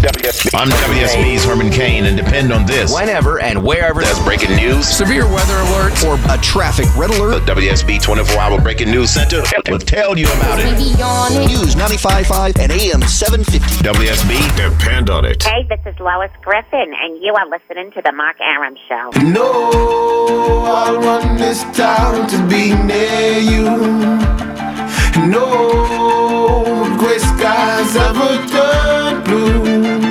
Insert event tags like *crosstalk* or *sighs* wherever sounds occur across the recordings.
WSB. I'm WSB's Herman Cain, and depend on this. Whenever and wherever. That's breaking news, severe weather alert, or a traffic red alert. The WSB 24 Hour Breaking News Center will tell you about it. News 95.5 and AM 750. WSB, depend on it. Hey, this is Lois Griffin, and you are listening to The Mark Arum Show. No, I want this town to be near you. No gray skies ever turn blue.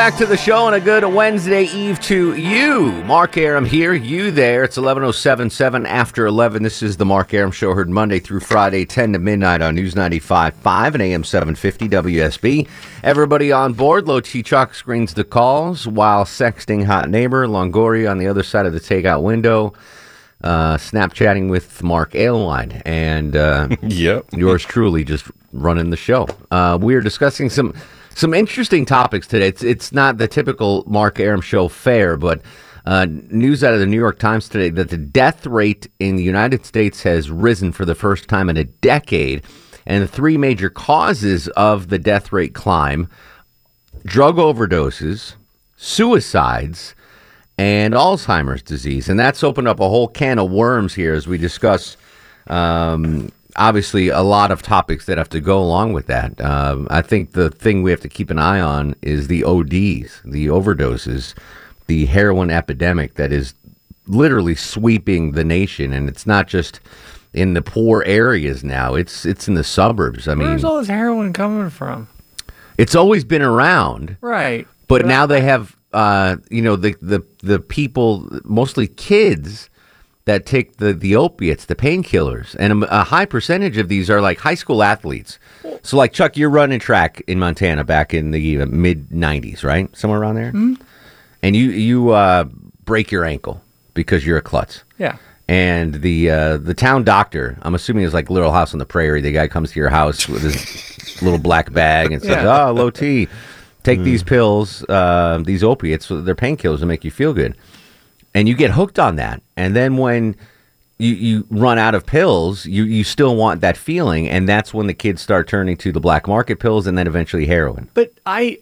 Back to the show and a good Wednesday Eve to you. Mark Arum here, you there. It's 11.077 after 11. This is the Mark Arum Show, heard Monday through Friday, 10 to midnight on News 95.5 and AM 750 WSB. Everybody on board. Low T Chalk screens the calls while sexting hot neighbor Longoria on the other side of the takeout window. Uh, Snapchatting with Mark Aylwine and uh, *laughs* Yep. yours truly just running the show. Uh, we are discussing some some interesting topics today. It's it's not the typical Mark Arum show fare, but uh, news out of the New York Times today that the death rate in the United States has risen for the first time in a decade, and the three major causes of the death rate climb: drug overdoses, suicides, and Alzheimer's disease. And that's opened up a whole can of worms here as we discuss. Um, obviously, a lot of topics that have to go along with that. Um, I think the thing we have to keep an eye on is the ODs, the overdoses, the heroin epidemic that is literally sweeping the nation, and it's not just in the poor areas now. It's it's in the suburbs. I mean, Where's all this heroin coming from? it's always been around. Right. But now they have, uh, you know, the, the the people, mostly kids, that take the the opiates, the painkillers, and a, a high percentage of these are like high school athletes. So, like Chuck, you're running track in Montana back in the uh, mid '90s, right? Somewhere around there, and you you uh, break your ankle because you're a klutz. Yeah. And the uh, the town doctor, I'm assuming it's like Little House on the Prairie. The guy comes to your house with his *laughs* little black bag and says, Yeah. "Oh, low T, take these pills, uh, these opiates. They're painkillers to make you feel good." And you get hooked on that. And then when you, you run out of pills, you, you still want that feeling, and that's when the kids start turning to the black market pills and then eventually heroin. But I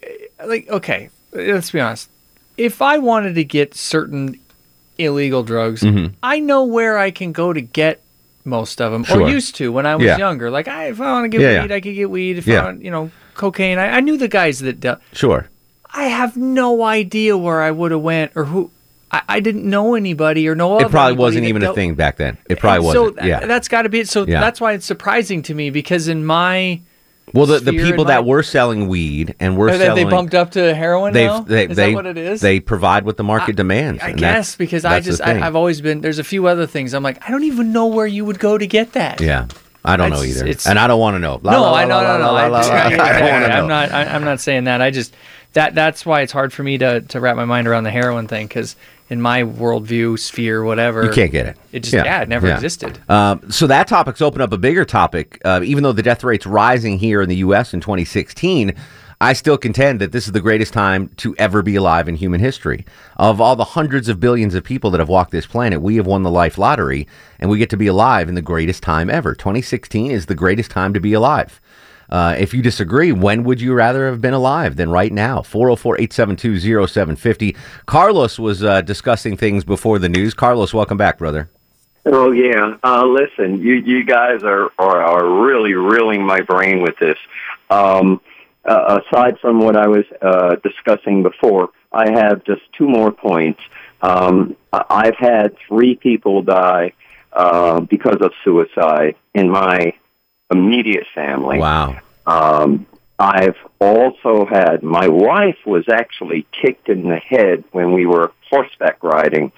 like okay, let's be honest. If I wanted to get certain illegal drugs, Mm-hmm. I know where I can go to get most of them, Sure. or used to when I was Yeah. younger. Like, I, if I want to get Yeah, yeah. weed, I could get weed. If Yeah. I want, you know, cocaine, I, I knew the guys that. do- Sure. I have no idea where I would have went or who. I, I didn't know anybody or know. It probably wasn't even a thing back then. It probably And wasn't. yeah. that's got to be it. So Yeah. that's why it's surprising to me because in my Well, the, the people in that were selling weed and were they, selling, they bumped up to heroin they've- now. they is they that what it is? they provide what the market demands. I and that's- guess because I just I, I've always been. There's a few other things. I'm like I don't even know where you would go to get that. yeah. I don't know either, and I don't want to know. La, no, la, I know, la, no, no. I. *laughs* I don't know. am not. I, I'm not saying that. I just that that's why it's hard for me to to wrap my mind around the heroin thing because in my worldview sphere, whatever, You can't get it. It just yeah, it never yeah. existed. Um, so that topic's opened up a bigger topic. Uh, even though the death rate's rising here in the U.S. in 2016, I still contend that this is the greatest time to ever be alive in human history. Of all the hundreds of billions of people that have walked this planet, we have won the life lottery, and we get to be alive in the greatest time ever. 2016 is the greatest time to be alive. Uh, if you disagree, when would you rather have been alive than right now? 404 872 0750. Carlos was uh, discussing things before the news. Carlos, welcome back, brother. Oh yeah. Uh, listen, you you guys are, are are really reeling my brain with this. Um, uh, aside from what I was uh, discussing before, I have just two more points. Um, I've had three people die uh, because of suicide in my immediate family. Wow. Um, I've also had my wife was actually kicked in the head when we were horseback riding,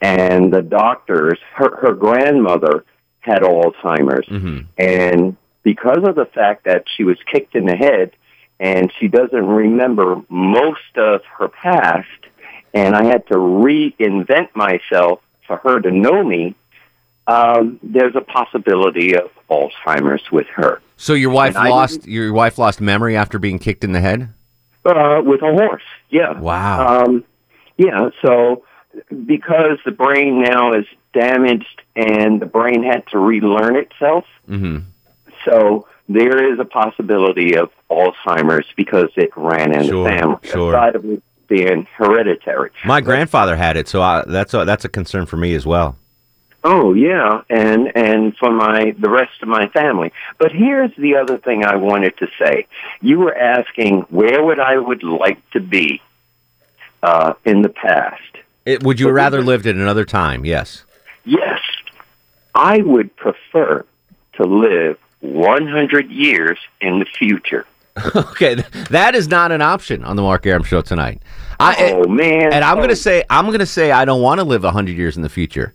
and the doctors, her, her grandmother had Alzheimer's, and because of the fact that she was kicked in the head and she doesn't remember most of her past, and I had to reinvent myself for her to know me. Um, there's a possibility of Alzheimer's with her. So your wife And lost your wife lost memory after being kicked in the head. Uh, with a horse, yeah. Wow. Um, yeah, so because the brain now is damaged and the brain had to relearn itself, hmm so there is a possibility of Alzheimer's because it ran in Sure, the family, sure. aside of it being hereditary. My grandfather had it, so I, that's a, that's a concern for me as well. Oh yeah, and and for my the rest of my family. But here's the other thing I wanted to say. You were asking where would I would like to be uh, in the past. It, would you rather lived at another time? Yes. Yes, I would prefer to live 100 years in the future. *laughs* okay, that is not an option on the Mark Arum show tonight. I, oh man! and I'm Oh, going to say I'm going to say I don't want to live 100 years in the future.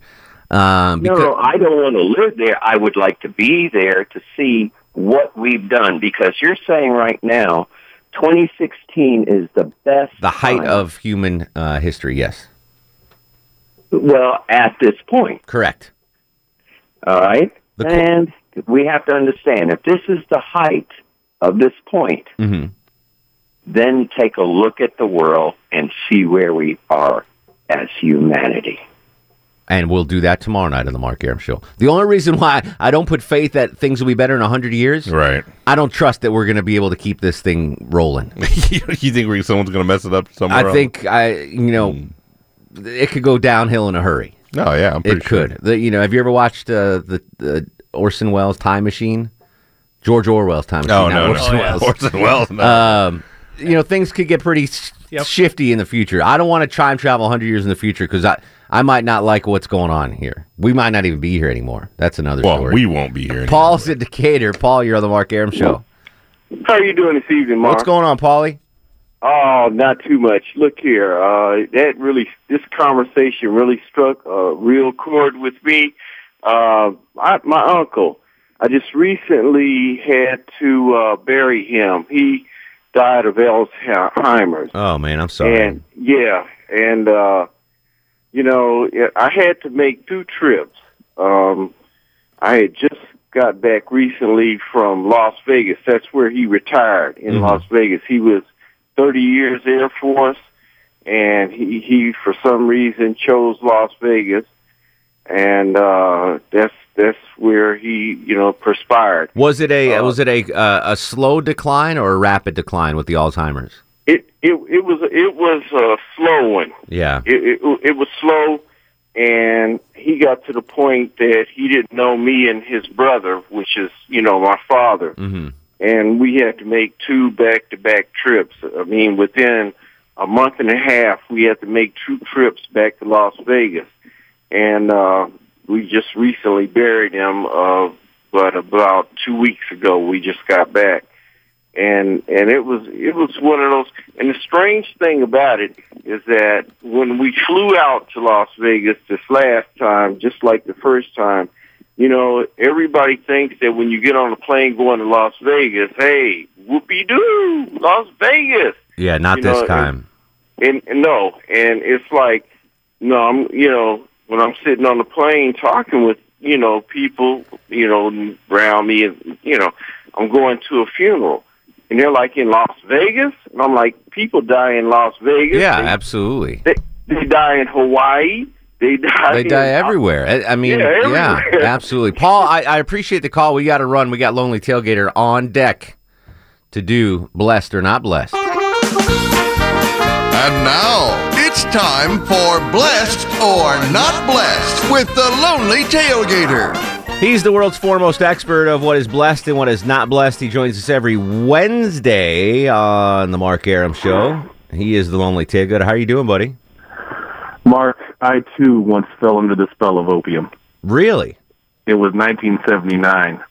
Um, because No, I don't want to live there. I would like to be there to see what we've done because you're saying right now, 2016 is the best. the height time. of human uh, history, yes. well at this point. Correct. All right, The and we have to understand if this is the height of this point, hmm then take a look at the world and see where we are as humanity. And we'll do that tomorrow night on the Mark Arum show. The only reason why I don't put faith that things will be better in 100 years, Right. I don't trust that we're going to be able to keep this thing rolling. *laughs* you think someone's going to mess it up somewhere? I else? think I, you know, it could go downhill in a hurry. No, yeah, I'm pretty It sure. could. The, you know, have you ever watched uh, the, the Orson Welles Time Machine? George Orwell's Time Machine. Oh no, no. Orson Welles. *laughs* Orson Welles. No. Um, you know, things could get pretty Yep. shifty in the future. I don't want to time travel 100 years in the future because I, I might not like what's going on here. We might not even be here anymore. That's another well, story. we won't be here. Anymore. Paul's in Decatur. Paul, you're on the Mark Arum show. How are you doing this evening, Mark? What's going on, Paulie? Oh, not too much. Look here, uh, that really, this conversation really struck a real chord with me. Uh, I, my uncle, I just recently had to uh, bury him. He died of Alzheimer's. Oh man, I'm sorry. And yeah, and uh, you know, I had to make two trips. Um, I had just got back recently from Las Vegas. That's where he retired in Mhm. Las Vegas. He was 30 years Air Force, and he he for some reason chose Las Vegas, and uh, that's that's where he you know perspired. was it a uh, was it a uh, a slow decline or a rapid decline with the Alzheimer's? It it it was it was a slow one. Yeah. it, it, it was slow, and he got to the point that he didn't know me and his brother, which is you know my father, hmm and we had to make two back-to-back trips. I mean, within a month and a half, we had to make two trips back to Las Vegas, and uh, we just recently buried him. Uh, but about two weeks ago, we just got back and and it was it was one of those and the strange thing about it is that when we flew out to Las Vegas this last time just like the first time you know everybody thinks that when you get on a plane going to Las Vegas hey whoopee doo Las Vegas Yeah, not You this know, time. and, and no, and it's like, no, I'm, you know, when I'm sitting on the plane talking with, you know, people, you know, around me, and you know, I'm going to a funeral, and they're like in Las Vegas, and I'm like, people die in Las Vegas. yeah, they, absolutely. they, they die in Hawaii. They die. They in- die everywhere. I, I mean, Yeah, yeah, absolutely. Paul, I, I appreciate the call. We got to run. We got Lonely Tailgater on deck to do blessed or not blessed. And now it's time for Blessed or Not Blessed with the Lonely Tailgater. He's the world's foremost expert of what is blessed and what is not blessed. He joins us every Wednesday on the Mark Arum Show. He is the Lonely Tailgater. How are you doing, buddy? Mark, I too once fell under the spell of opium. Really? It was 1979.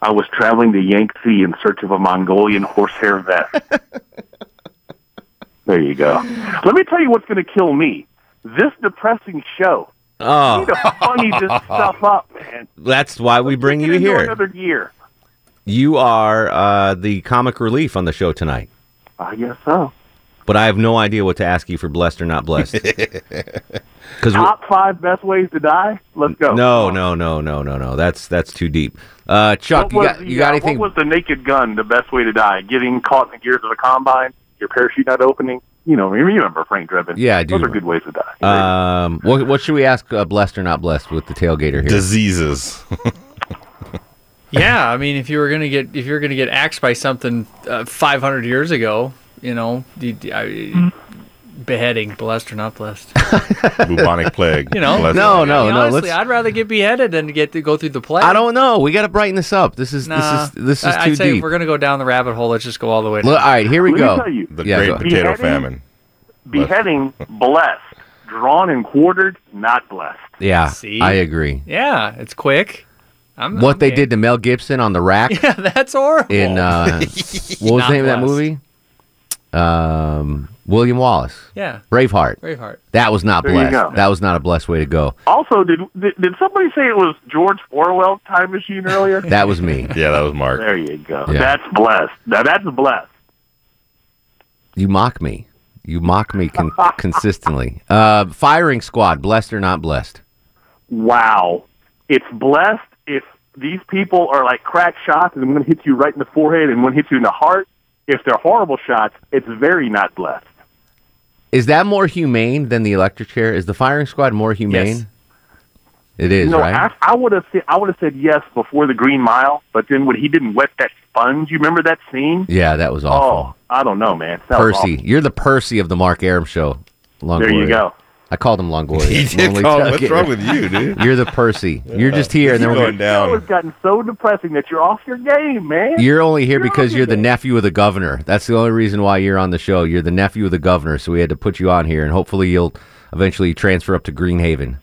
I was traveling the Yangtze in search of a Mongolian horsehair vest. *laughs* there you go. Let me tell you what's going to kill me. This depressing show. Oh. You need to funny this *laughs* stuff up, man. That's why we bring you here. Another year. You are uh, the comic relief on the show tonight. I guess so. But I have no idea what to ask you for blessed or not blessed. *laughs* Because Top five best ways to die. Let's go. no, no, no, no, no, no. That's that's too deep. Uh, Chuck, What you got the, you got uh, anything? What was the naked gun the best way to die? Getting caught in the gears of a combine, your parachute not opening. You know, you remember Frank Drebin. Yeah, I do Those are good ways to die. Um, what what should we ask uh, blessed or not blessed with the tailgater here? Diseases. *laughs* Yeah, I mean, if you were gonna get if you were gonna get axed by something uh, 500 years ago, you know, the, the- I, beheading, blessed or not blessed. *laughs* Bubonic plague. You know, Bless No, no, I mean, no. Honestly, let's. I'd rather get beheaded than get to go through the plague. I don't know. We got to brighten this up. This is Nah, this is this is I- too I'd say if deep. we're gonna go down the rabbit hole, let's just go all the way. Look, all right, here we Let me go. tell you. The Yeah, Great go- Potato Beheading? Famine. Beheading, blessed. Drawn and quartered, not blessed. Yeah, See? I agree. Yeah, it's quick. I'm, What I'm they game. did to Mel Gibson on the rack *laughs* Yeah, that's horrible. in uh, *laughs* what was the Not name of that movie? Um, William Wallace, yeah, Braveheart. Braveheart. That was not There blessed. That was not a blessed way to go. Also, did, did did somebody say it was George Orwell's time machine earlier? *laughs* That was me. Yeah, that was Mark. there you go. Yeah. That's blessed. Now that's blessed. You mock me. You mock me con- *laughs* consistently. Uh, firing squad, blessed or not blessed? Wow. It's blessed if these people are like crack shots and I'm going to hit you right in the forehead and one hits you in the heart. If they're horrible shots, it's very not blessed. Is that more humane than the electric chair? Is the firing squad more humane? Yes. It is, no, right? I, I would have said I would have said yes before the Green Mile, but then when he didn't wet that sponge, you remember that scene? yeah, that was awful. Oh, I don't know, man. That Percy, you're the Percy of the Mark Arum show. Longoria. There you go. I called him Longoria. *laughs* He did Lonely call. Tuck. What's wrong with you, dude? You're the Percy. You're just here, and then we're going gonna, That has gotten so depressing that you're off your game, man. you're only here You're because you're the game. nephew of the governor. That's the only reason why you're on the show. You're the nephew of the governor, so we had to put you on here, and hopefully you'll eventually transfer up to Greenhaven.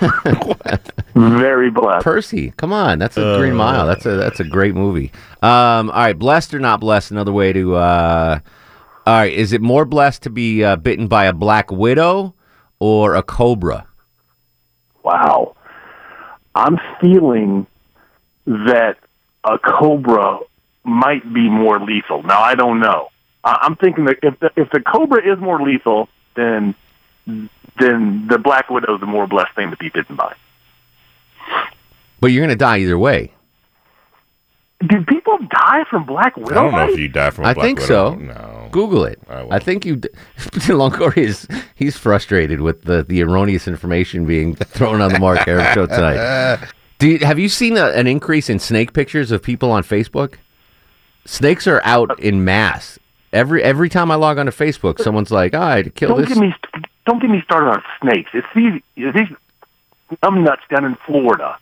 What? *laughs* Very blessed. Percy, come on, that's a Green Mile. That's a that's a great movie. Um, all right, blessed or not blessed? Another way to. Uh, all right, is it more blessed to be uh, bitten by a black widow or a cobra? Wow. I'm feeling that a cobra might be more lethal. Now I don't know. I- I'm thinking that if the, if the cobra is more lethal, then then the black widow is the more blessed thing to be bitten by. But you're gonna die either way. Did people die from black widow? I don't know if you die from. a I black think widow. so. No. Google it. I I, think you. d- *laughs* Longoria is he's frustrated with the, the erroneous information being thrown on the Mark Arum show tonight. *laughs* Do you, have you seen a, an increase in snake pictures of people on Facebook? Snakes are out uh, in mass. Every every time I log onto Facebook, someone's like, "Oh, I kill Don't this." get me don't get me started on snakes. It's these it's these dumb nuts down in Florida.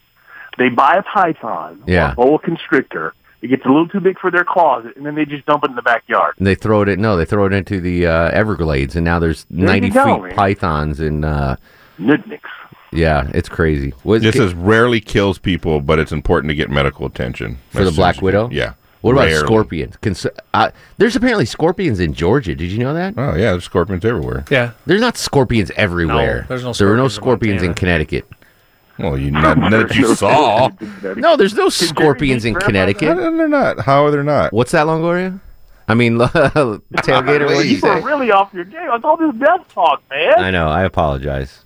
They buy a python, Yeah. or a boa constrictor. It gets a little too big for their closet, and then they just dump it in the backyard. And they throw it. In, no, they throw it into the uh, Everglades, and now there's you ninety go, feet man. pythons and uh, Nudniks. yeah, it's crazy. What, This is rarely kills people, but it's important to get medical attention for the black widow. Yeah. What about scorpions? Cons- uh, there's apparently scorpions in Georgia. Did you know that? Oh yeah, there's scorpions everywhere. Yeah, There's not scorpions everywhere. there's no there are no scorpions scorpions in in Connecticut. Well, you none, none *laughs* that you saw. *laughs* No, there's no scorpions in Connecticut. no, they're not. How are they not? What's that, Longoria? I mean, *laughs* tailgater. What did you You are say? really off your game. It's all this death talk, man. I know. I apologize.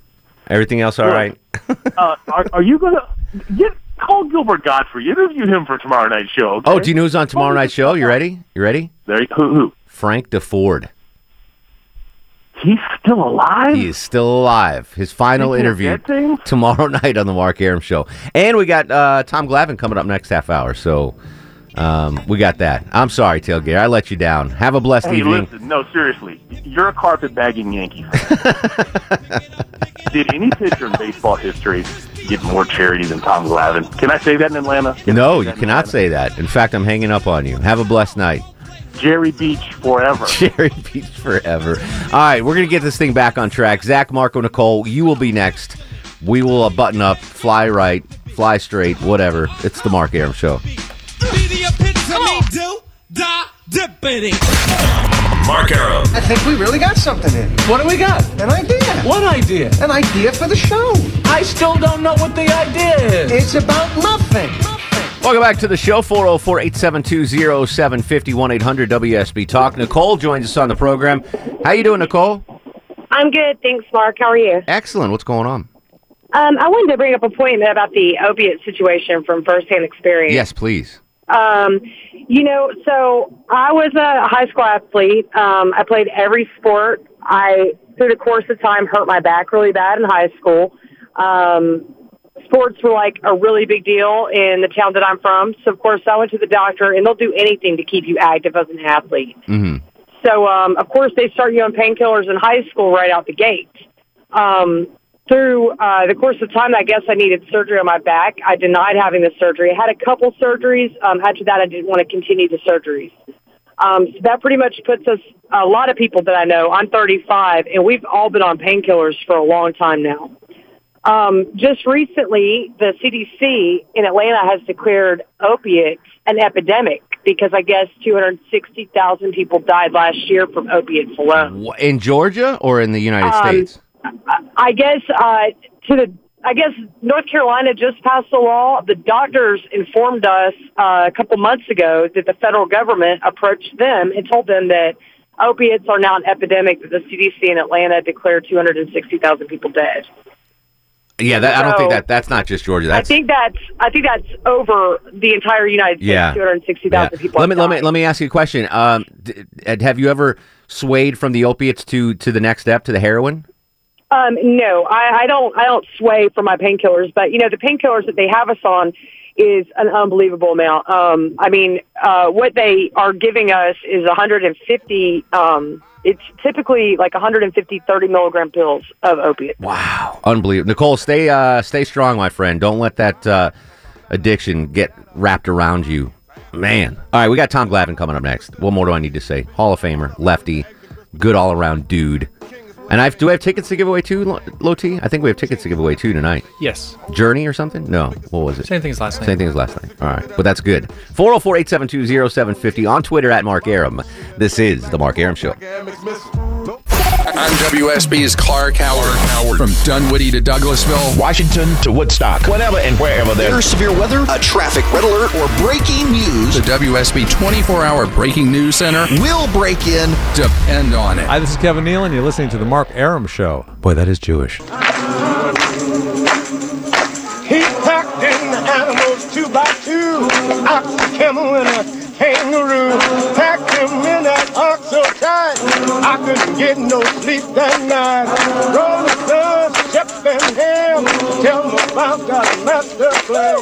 Everything else all Look, right? uh, are, are you gonna get call Gilbert Gottfried? Interview him for tomorrow night's show. Okay? Oh, do you know who's on tomorrow night's show? You ready? You ready? There, who, who? Frank Deford. He's still alive. He is still alive. His final interview tomorrow *laughs* night on the Mark Arum Show. And we got uh, Tom Glavine coming up next half hour. So um, we got that. I'm sorry, Tailgate. I let you down. Have a blessed Hey, evening. listen, no, seriously. You're a carpet bagging Yankee. *laughs* Did any pitcher in baseball history get more charity than Tom Glavine? Can I say that in Atlanta? Can No, you cannot Atlanta? say that. In fact, I'm hanging up on you. Have a blessed night. Jerry Beach forever. *laughs* Jerry Beach forever. All right, we're going to get this thing back on track. Zach, Marco, Nicole, you will be next. We will uh, button up, fly right, fly fly straight, whatever. It's the Mark Arum Show. Mark Arum. I think we really got something in. What do we got? An idea. What idea? An idea for the show. I still don't know what the idea is. It's about nothing. Welcome back to the show, 404 872 0750 800 WSB Talk. Nicole joins us on the program. How you doing, Nicole? I'm good, thanks, Mark. How are you? Excellent. What's going on? Um, I wanted to bring up a point about the opiate situation from firsthand experience. Yes, please. Um, you know, so I was a high school athlete. Um, I played every sport. I, through the course of time, hurt my back really bad in high school. Um, sports were like a really big deal in the town that I'm from. So, of course, I went to the doctor, and they'll do anything to keep you active as an athlete. Mm-hmm. So, um, of course, they start you on painkillers in high school right out the gate. Um, through uh, the course of time, I guess I needed surgery on my back. I denied having the surgery. I had a couple surgeries. Um, after that, I didn't want to continue the surgeries. Um, so that pretty much puts us, a lot of people that I know, I'm 35, and we've all been on painkillers for a long time now. Um, just recently, the CDC in Atlanta has declared opiates an epidemic because I guess 260,000 people died last year from opiates alone. In Georgia or in the United Um, States? I guess uh, to the I guess North Carolina just passed a law. The doctors informed us uh, a couple months ago that the federal government approached them and told them that opiates are now an epidemic. That the CDC in Atlanta declared 260,000 people dead. Yeah, that, I don't think that that's not just Georgia. I think that's I think that's over the entire United States. Yeah. 260,000 yeah. people. Let me let me let me ask you a question. Um, d- have you ever swayed from the opiates to to the next step to the heroin? Um, no, I, I don't. I don't sway for my painkillers, but you know the painkillers that they have us on is an unbelievable amount. Um, I mean, uh, what they are giving us is 150. Um, it's typically like 150 30 milligram pills of opiate. Wow, unbelievable. Nicole, stay uh, stay strong, my friend. Don't let that uh, addiction get wrapped around you, man. All right, we got Tom Glavine coming up next. What more do I need to say? Hall of Famer, lefty, good all around dude. And I have, do I have tickets to give away too, Lo Low T? I think we have tickets to give away too tonight. Yes. Journey or something? No. What was it? Same thing as last night. Same thing as last night. All right. But that's good. 404 872 0750 on Twitter at Mark Arum. This is The Mark Arum Show. I'm WSB's Clark Howard. Howard. From Dunwoody to Douglasville, Washington to Woodstock, whenever and wherever There's there's severe weather, a traffic red alert, or breaking news. the WSB 24 hour breaking news center. We'll break in. Depend on it. Hi, this is Kevin Neal, and you're listening to the Mark Arum Show. Boy, that is Jewish. He packed in the animals two by two, ox, a camel, and a kangaroo. Packed him in that ox so tight, I couldn't get no sleep that night. Rolling Stones, Shep and Ham, tell me about that master plan.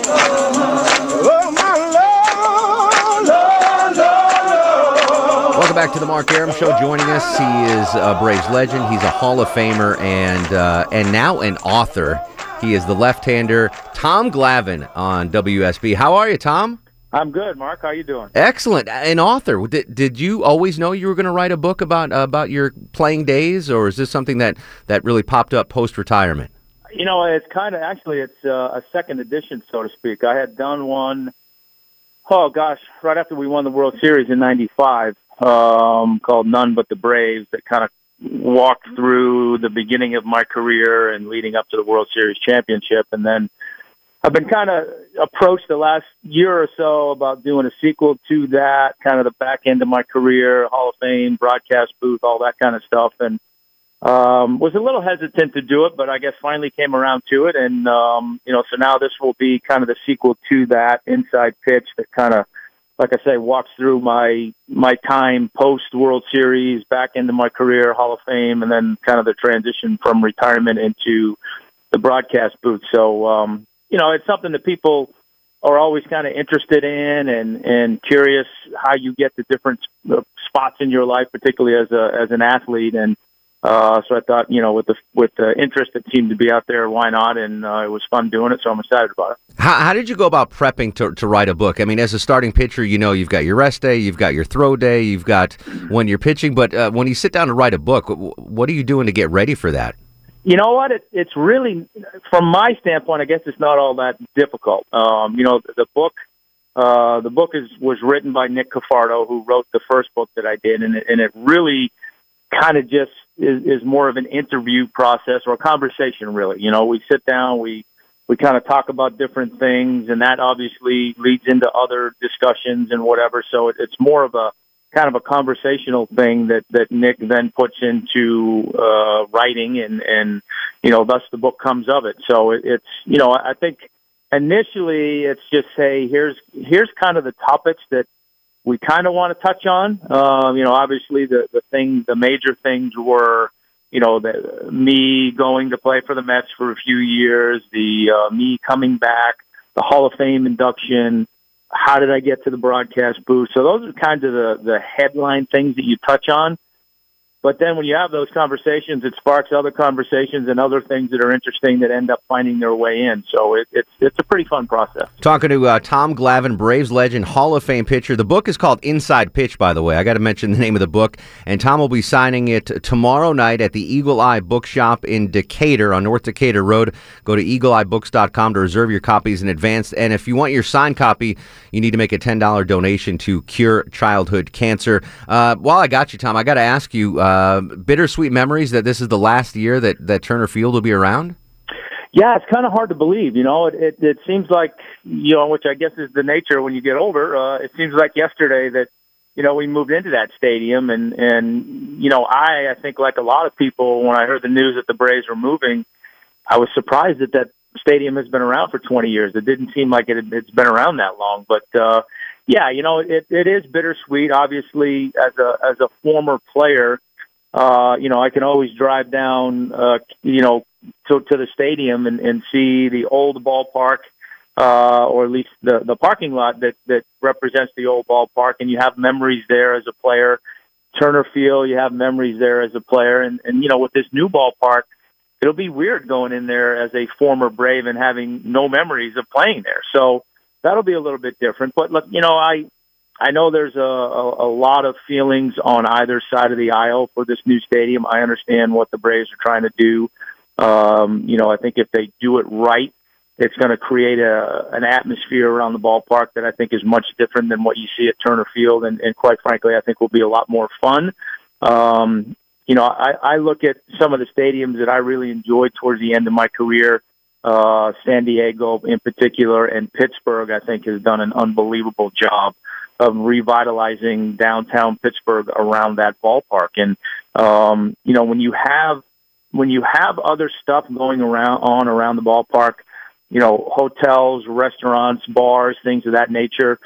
Oh, my Lord, Lord, Lord. Welcome back to the Mark Arum Show. Joining us, he is a Braves legend. He's a Hall of Famer and uh, and now an author. He is the left-hander Tom Glavine on WSB. How are you, Tom? I'm good, Mark. How you doing? Excellent. An author. Did, did you always know you were going to write a book about about your playing days, or is this something that that really popped up post-retirement? You know, it's kind of actually it's uh, a second edition, so to speak. I had done one. Oh gosh, right after we won the World Series in '95, um, called "None But the Braves," that kind of walked through the beginning of my career and leading up to the World Series championship, and then I've been kind of approached the last year or so about doing a sequel to that, kind of the back end of my career, Hall of Fame, broadcast booth, all that kind of stuff, and um, was a little hesitant to do it, but I guess finally came around to it, and um, you know, so now this will be kind of the sequel to that inside pitch that kind of, like I say, walks through my my time post World Series, back into my career, Hall of Fame, and then kind of the transition from retirement into the broadcast booth. So, um, you know, it's something that people are always kind of interested in and and curious how you get to different spots in your life, particularly as a as an athlete. And uh, so I thought, you know, with the with the interest that seemed to be out there, why not? And uh, it was fun doing it, so I'm excited about it. How, how did you go about prepping to, to write a book? I mean, as a starting pitcher, you know you've got your rest day, you've got your throw day, you've got when you're pitching. But uh, when you sit down to write a book, what are you doing to get ready for that? You know what? It, it's really, from my standpoint, I guess it's not all that difficult. Um, you know, the, the book, uh, the book is was written by Nick Cafardo, who wrote the first book that I did, and it, and it really kind of just is, is more of an interview process or a conversation. Really, you know, we sit down, we we kind of talk about different things, and that obviously leads into other discussions and whatever. So it, it's more of a kind of a conversational thing that that Nick then puts into uh, writing, and and you know, thus the book comes of it. So it, it's you know, I think initially it's just say here's here's kind of the topics that we kind of want to touch on. Um, you know, obviously the the thing, the major things were. You know, the, me going to play for the Mets for a few years, the uh, me coming back, the Hall of Fame induction, how did I get to the broadcast booth? So those are kind of the, the headline things that you touch on. But then when you have those conversations, it sparks other conversations and other things that are interesting that end up finding their way in. So it, it's it's a pretty fun process. Talking to uh, Tom Glavine, Braves legend, Hall of Fame pitcher. The book is called Inside Pitch, by the way. I got to mention the name of the book. And Tom will be signing it tomorrow night at the Eagle Eye Bookshop in Decatur on North Decatur Road. Go to eagleeyebooks.com to reserve your copies in advance. And if you want your signed copy, you need to make a $10 donation to Cure Childhood Cancer. Uh, while I got you, Tom, I got to ask you. Uh, uh, bittersweet memories that this is the last year that, that Turner Field will be around? Yeah, it's kind of hard to believe. You know, it, it, it seems like, you know, which I guess is the nature when you get older. Uh, it seems like yesterday that, you know, we moved into that stadium and, and, you know, I, I think like a lot of people, when I heard the news that the Braves were moving, I was surprised that that stadium has been around for 20 years. It didn't seem like it, it's been around that long, but, uh, yeah, you know, it, it is bittersweet. Obviously, as a, as a former player, uh, you know, I can always drive down, uh, you know, to, to the stadium and, and see the old ballpark, uh, or at least the, the parking lot that, that represents the old ballpark. And you have memories there as a player. Turner Field, you have memories there as a player. And, and, you know, with this new ballpark, it'll be weird going in there as a former Brave and having no memories of playing there. So that'll be a little bit different. But look, you know, I, I know there's a, a, a lot of feelings on either side of the aisle for this new stadium. I understand what the Braves are trying to do. Um, you know, I think if they do it right, it's going to create a, an atmosphere around the ballpark that I think is much different than what you see at Turner Field, and, and quite frankly, I think will be a lot more fun. Um, you know, I, I look at some of the stadiums that I really enjoyed towards the end of my career. Uh, San Diego, in particular, and Pittsburgh, I think, has done an unbelievable job of revitalizing downtown Pittsburgh around that ballpark. And um, you know, when you have when you have other stuff going around on around the ballpark, you know, hotels, restaurants, bars, things of that nature,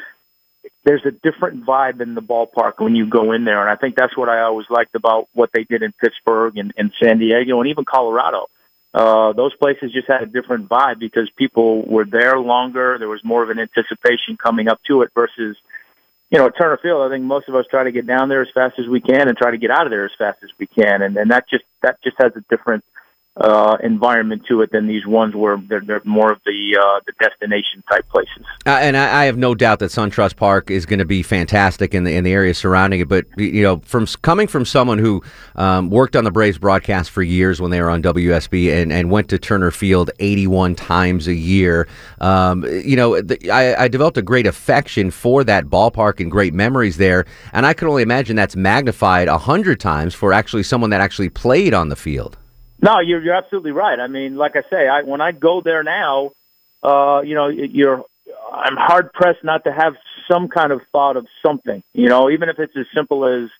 there's a different vibe in the ballpark when you go in there. And I think that's what I always liked about what they did in Pittsburgh and, and San Diego and even Colorado. Uh, those places just had a different vibe because people were there longer. There was more of an anticipation coming up to it versus you know, at Turner Field, I think most of us try to get down there as fast as we can and try to get out of there as fast as we can, and and that just that just has a different uh, environment to it than these ones where they're, they're more of the uh, the destination type places. Uh, and I, I, have no doubt that SunTrust Park is going to be fantastic in the in the area surrounding it. But you know, from coming from someone who um, worked on the Braves broadcast for years when they were on WSB and, and went to Turner Field 81 times a year, um, you know, the, I, I developed a great affection for that ballpark and great memories there. And I can only imagine that's magnified a hundred times for actually someone that actually played on the field. No, you're you're absolutely right. I mean, like I say, I when I go there now, uh, you know, you're I'm hard pressed not to have some kind of thought of something. You know, even if it's as simple as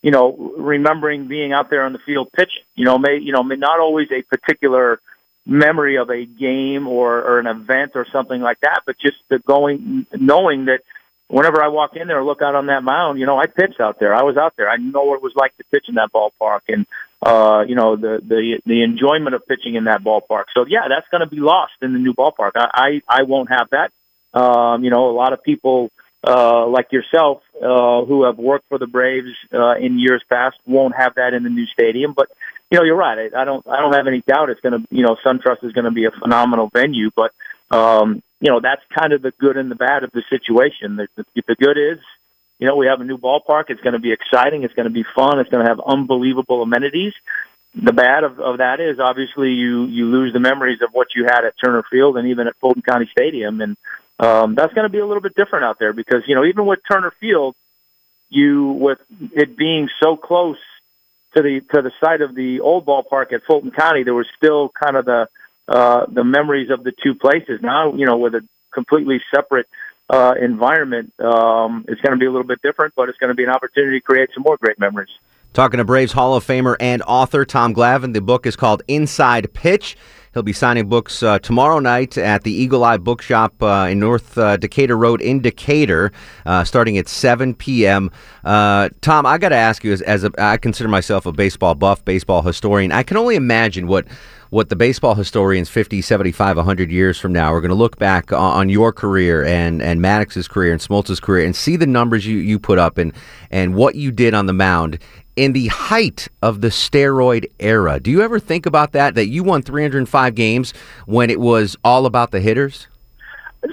you know remembering being out there on the field pitching. You know, may you know may not always a particular memory of a game or, or an event or something like that, but just the going knowing that whenever I walk in there, or look out on that mound, you know, I pitched out there. I was out there. I know what it was like to pitch in that ballpark, and uh, you know, the the the enjoyment of pitching in that ballpark. So yeah, that's going to be lost in the new ballpark. I I, I won't have that. Um, you know, a lot of people uh, like yourself uh, who have worked for the Braves uh, in years past won't have that in the new stadium. But you know, you're right. I, I don't I don't have any doubt it's going to you know SunTrust is going to be a phenomenal venue. But um, you know, that's kind of the good and the bad of the situation. The, the, the good is, you know, we have a new ballpark. It's going to be exciting. It's going to be fun. It's going to have unbelievable amenities. the bad of, of that is obviously you you lose the memories of what you had at Turner Field and even at Fulton County Stadium, and um, that's going to be a little bit different out there because you know even with Turner Field, you with it being so close to the to the site of the old ballpark at Fulton County, there was still kind of the uh, the memories of the two places. Now you know with a completely separate uh, environment, um, it's going to be a little bit different, but it's going to be an opportunity to create some more great memories. Talking to Braves Hall of Famer and author Tom Glavine. The book is called Inside Pitch. He'll be signing books uh, tomorrow night at the Eagle Eye Bookshop uh, in North uh, Decatur Road in Decatur, uh, starting at 7 p.m. Uh, Tom, I got to ask you, as, as a, I consider myself a baseball buff, baseball historian, I can only imagine what what the baseball historians 50, 75, 100 years from now are going to look back on, your career and, and Maddux's career and Smoltz's career and see the numbers you, you put up and, and what you did on the mound in the height of the steroid era. Do you ever think about that, that you won 305 games when it was all about the hitters?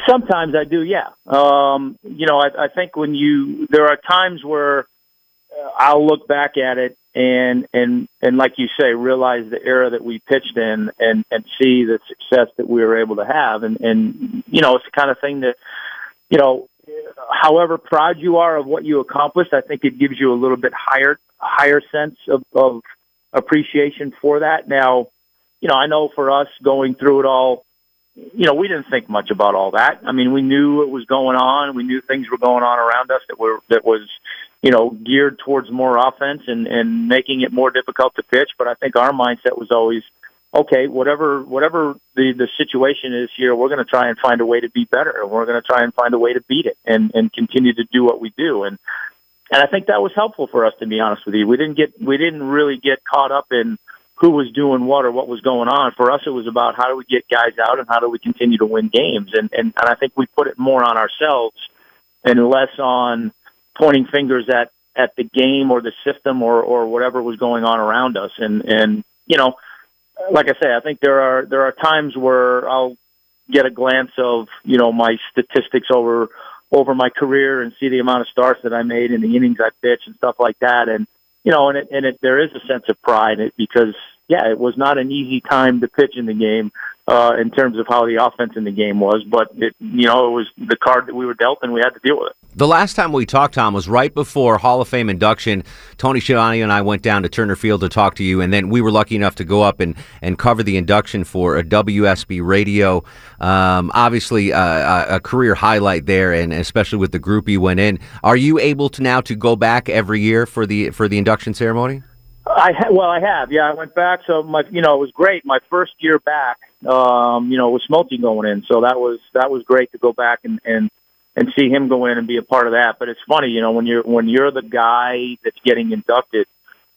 Sometimes I do, yeah. Um, you know, I, I think when you, there are times where uh, I'll look back at it and and and like you say, realize the era that we pitched in, and and see the success that we were able to have, and and you know, it's the kind of thing that you know, however proud you are of what you accomplished, I think it gives you a little bit higher higher sense of, of appreciation for that. Now, you know, I know for us going through it all, you know, we didn't think much about all that. I mean, we knew it was going on. We knew things were going on around us that were that was you know, geared towards more offense and, and making it more difficult to pitch. But I think our mindset was always, okay, whatever whatever the, the situation is here, we're going to try and find a way to be better, and we're going to try and find a way to beat it, and and continue to do what we do. And and I think that was helpful for us, to be honest with you. We didn't get we didn't really get caught up in who was doing what or what was going on. For us, it was about how do we get guys out and how do we continue to win games. And and, and I think we put it more on ourselves and less on pointing fingers at at the game or the system or or whatever was going on around us. And and you know, like I say, I think there are there are times where I'll get a glance of you know my statistics over over my career and see the amount of starts that I made and the innings I pitched and stuff like that. And you know, and it and it there is a sense of pride in it because yeah, it was not an easy time to pitch in the game uh, in terms of how the offense in the game was. But it, you know, it was the card that we were dealt, and we had to deal with it. The last time we talked, Tom, was right before Hall of Fame induction. Tony Schiavone and I went down to Turner Field to talk to you, and then we were lucky enough to go up and, and cover the induction for a WSB radio. Um, obviously, uh, a career highlight there, and especially with the group you went in. Are you able to now to go back every year for the for the induction ceremony? I ha- well, I have. Yeah, I went back. So my, you know, it was great. My first year back, um, you know, with Smolty going in, so that was that was great to go back and and and see him go in and be a part of that. But it's funny, you know, when you're when you're the guy that's getting inducted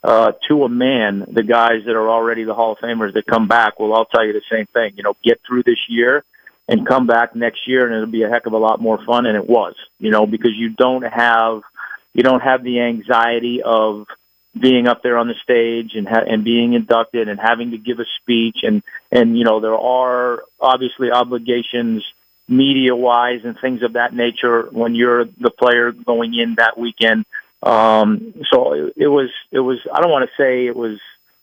uh, to a man, the guys that are already the Hall of Famers that come back will all tell you the same thing. You know, get through this year and come back next year, and it'll be a heck of a lot more fun. And it was, you know, because you don't have you don't have the anxiety of being up there on the stage and ha- and being inducted and having to give a speech and and you know there are obviously obligations media wise and things of that nature when you're the player going in that weekend. Um so it, was it was I don't want to say it was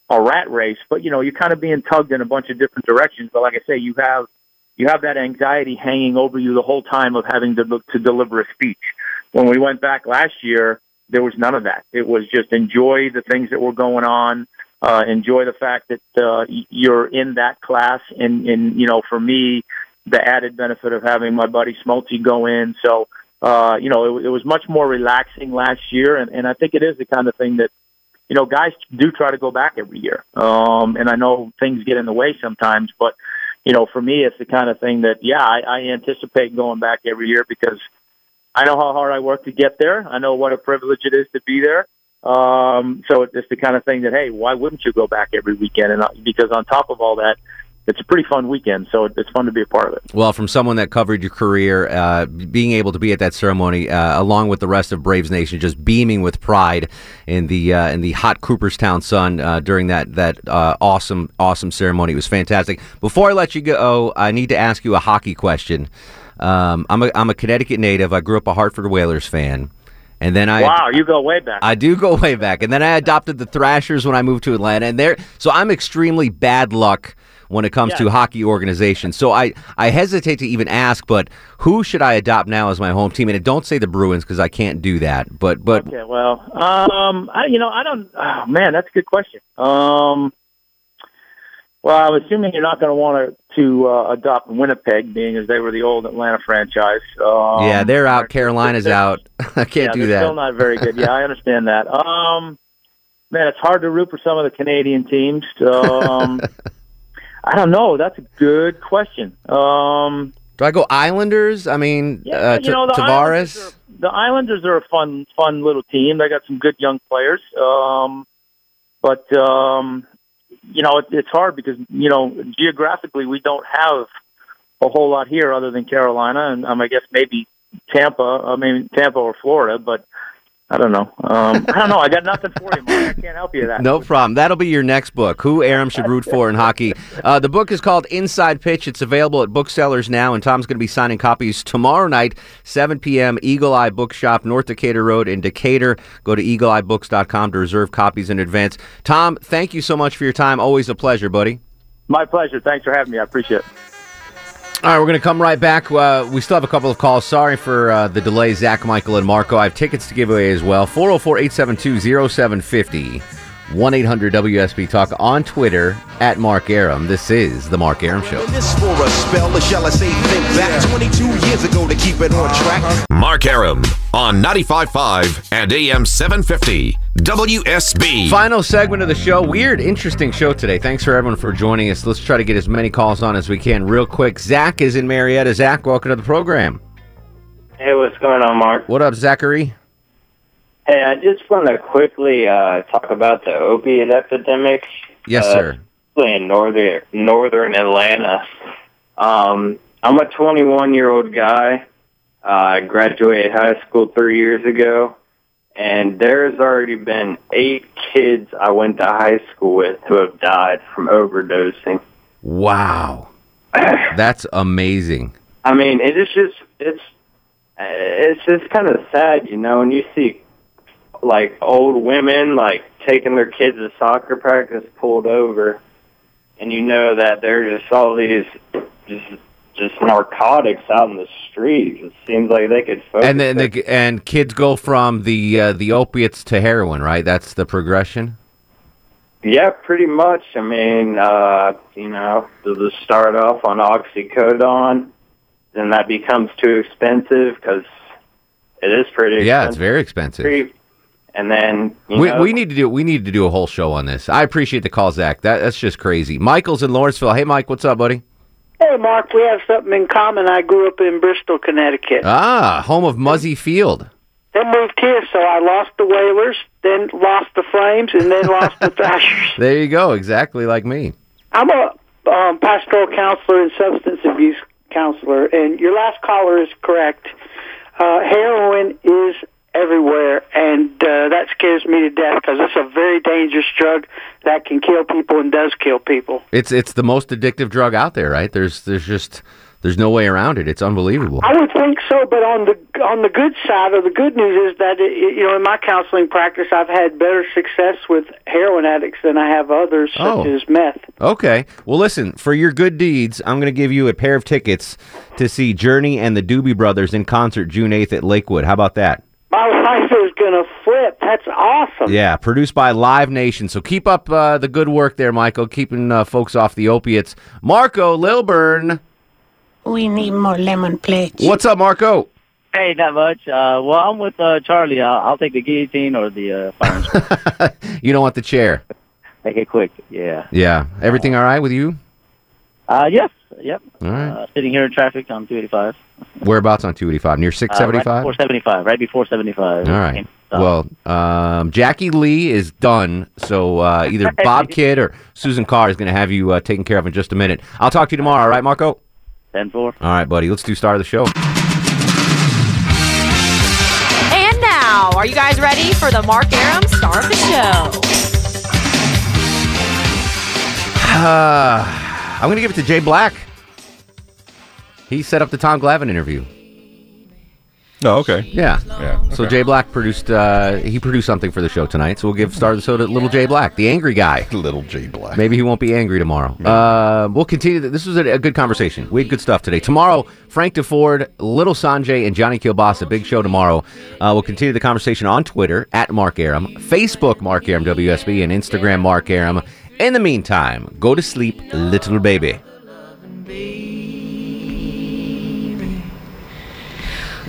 a rat race but you know you're kind of being tugged in a bunch of different directions. But like I say you have you have that anxiety hanging over you the whole time of having to to deliver a speech. When we went back last year there was none of that. It was just enjoy the things that were going on, uh, enjoy the fact that uh, you're in that class, and, and you know, for me, the added benefit of having my buddy Smolty go in. So, uh, you know, it, it was much more relaxing last year, and, and I think it is the kind of thing that you know guys do try to go back every year. Um, and I know things get in the way sometimes, but you know, for me, it's the kind of thing that yeah, I, I anticipate going back every year because I know how hard I work to get there. I know what a privilege it is to be there. Um, so it's the kind of thing that, hey, why wouldn't you go back every weekend? And uh, because on top of all that, it's a pretty fun weekend, so it's fun to be a part of it. Well, from someone that covered your career, uh, being able to be at that ceremony uh, along with the rest of Braves Nation, just beaming with pride in the uh, in the hot Cooperstown sun uh, during that that uh, awesome awesome ceremony, it was fantastic. Before I let you go, I need to ask you a hockey question. Um, I'm a I'm a Connecticut native. I grew up a Hartford Whalers fan, and then I wow, you go way back. I do go way back, and then I adopted the Thrashers when I moved to Atlanta, and there. So I'm extremely bad luck when it comes to hockey organizations. So I I hesitate to even ask, but who should I adopt now as my home team? And don't say the Bruins because I can't do that. But but Okay, well, um, I, you know, I don't. Oh, man, that's a good question. Um, well, I'm assuming you're not going to want to to uh, adopt Winnipeg, being as they were the old Atlanta franchise. Um, yeah, they're out. Carolina's out. *laughs* I can't yeah, do that. Still not very good. Yeah, I understand that. *laughs* Um, man, it's hard to root for some of the Canadian teams. Um, *laughs* I don't know. That's a good question. Um, do I go Islanders? I mean, yeah, uh, you know, the Islanders, Tavares. are, the Islanders are a fun, fun little team. They got some good young players. Um, but um, you know, it, it's hard because you know geographically we don't have a whole lot here other than Carolina, and um, I guess maybe Tampa. I mean Tampa or Florida, but I don't know. Um, I don't know. I got nothing for you, Mark. I can't help you with that. No problem. That'll be your next book. Who Arum should root for in hockey. Uh, the book is called Inside Pitch. It's available at booksellers now, and Tom's going to be signing copies tomorrow night, 7 p.m. Eagle Eye Bookshop, North Decatur Road in Decatur. Go to eagleeyebooks.com to reserve copies in advance. Tom, thank you so much for your time. Always a pleasure, buddy. My pleasure. Thanks for having me. I appreciate it. All right, we're going to come right back. Uh, we still have a couple of calls. Sorry for uh, the delay, Zach, Michael, and Marco. I have tickets to give away as well. 404 872 0750 1 800 WSB Talk on Twitter at Mark Arum. This is The Mark Arum Show. This for a spell, or shall I say, think back 22 years ago to keep it on track. Uh-huh. Mark Arum on 95.5 and AM 750 WSB. Final segment of the show. Weird, interesting show today. Thanks for everyone for joining us. Let's try to get as many calls on as we can real quick. Zach is in Marietta. Zach, welcome to the program. Hey, what's going on, Mark? What up, Zachary? Hey, I just want to quickly uh, talk about the opiate epidemic. Yes, uh, sir. in northern northern Atlanta. Um, I'm a 21 year old guy. Uh, I graduated high school three years ago, and there's already been eight kids I went to high school with who have died from overdosing. Wow. *coughs* That's amazing. I mean, it is just it's it's just kind of sad, you know, when you see like old women like taking their kids to soccer practice pulled over, and you know that there's just all these just just narcotics out in the streets. It seems like they could focus. And then the, and kids go from the uh, the opiates to heroin, right? That's the progression. Yeah, pretty much. I mean, uh, you know, they'll just start off on oxycodone, then that becomes too expensive because it is pretty. Yeah, it's very expensive. And then you We, know, we need to do we need to do a whole show on this. I appreciate the call, Zach. That that's just crazy. Michael's in Lawrenceville. Hey, Mike, what's up, buddy? Hey, Mark, we have something in common. I grew up in Bristol, Connecticut. Ah, home of Muzzy Field. Then moved here, so I lost the Whalers, then lost the Flames, and then lost the *laughs* Thrashers. There you go. Exactly like me. I'm a um, pastoral counselor and substance abuse counselor, and your last caller is correct. Uh, heroin is everywhere, and uh, that scares me to death because it's a very dangerous drug that can kill people and does kill people. It's it's the most addictive drug out there, right? There's there's just there's no way around it. It's unbelievable. I would think so, but on the on the good side, or the good news is that it, you know in my counseling practice, I've had better success with heroin addicts than I have others, such Oh. as meth. Okay. Well, listen, for your good deeds, I'm going to give you a pair of tickets to see Journey and the Doobie Brothers in concert June 8th at Lakewood. How about that? My life gonna flip. That's awesome. Yeah, produced by Live Nation. So keep up uh, the good work there, Michael, keeping uh, folks off the opiates. Marco Lilburn. We need more lemon pledge. What's up, Marco? Hey, not much. Uh, well, I'm with uh, Charlie. I'll, I'll take the guillotine or the uh, fire. *laughs* You don't want the chair. Make it quick. Yeah. Yeah. Everything all right with you? Uh, yes. Yep. All right. Uh, sitting here in traffic on 285. Whereabouts on 285? Near Uh, right 675? before 75. Right before 75. All right. Well, um, Jackie Lee is done. So uh, either *laughs* Bob Kidd or Susan Carr is going to have you uh, taken care of in just a minute. I'll talk to you tomorrow. All right, Marco? 10 4. All right, buddy. Let's do start of the show. And now, are you guys ready for the Mark Arum star of the show? Uh, *sighs* I'm going to give it to Jay Black. He set up the Tom Glavine interview. Oh, okay. Yeah. Yeah. So okay. Jay Black produced uh, he produced something for the show tonight. So we'll give Star of the Show to Little Jay Black, the angry guy. *laughs* Little Jay Black. Maybe he won't be angry tomorrow. Uh, we'll continue. This was a, a good conversation. We had good stuff today. Tomorrow, Frank Deford, Little Sanjay, and Johnny Kilbasa. Big show tomorrow. Uh, we'll continue the conversation on Twitter at Mark Arum, Facebook Mark Arum WSB, and Instagram Mark Arum. In the meantime, go to sleep, little baby.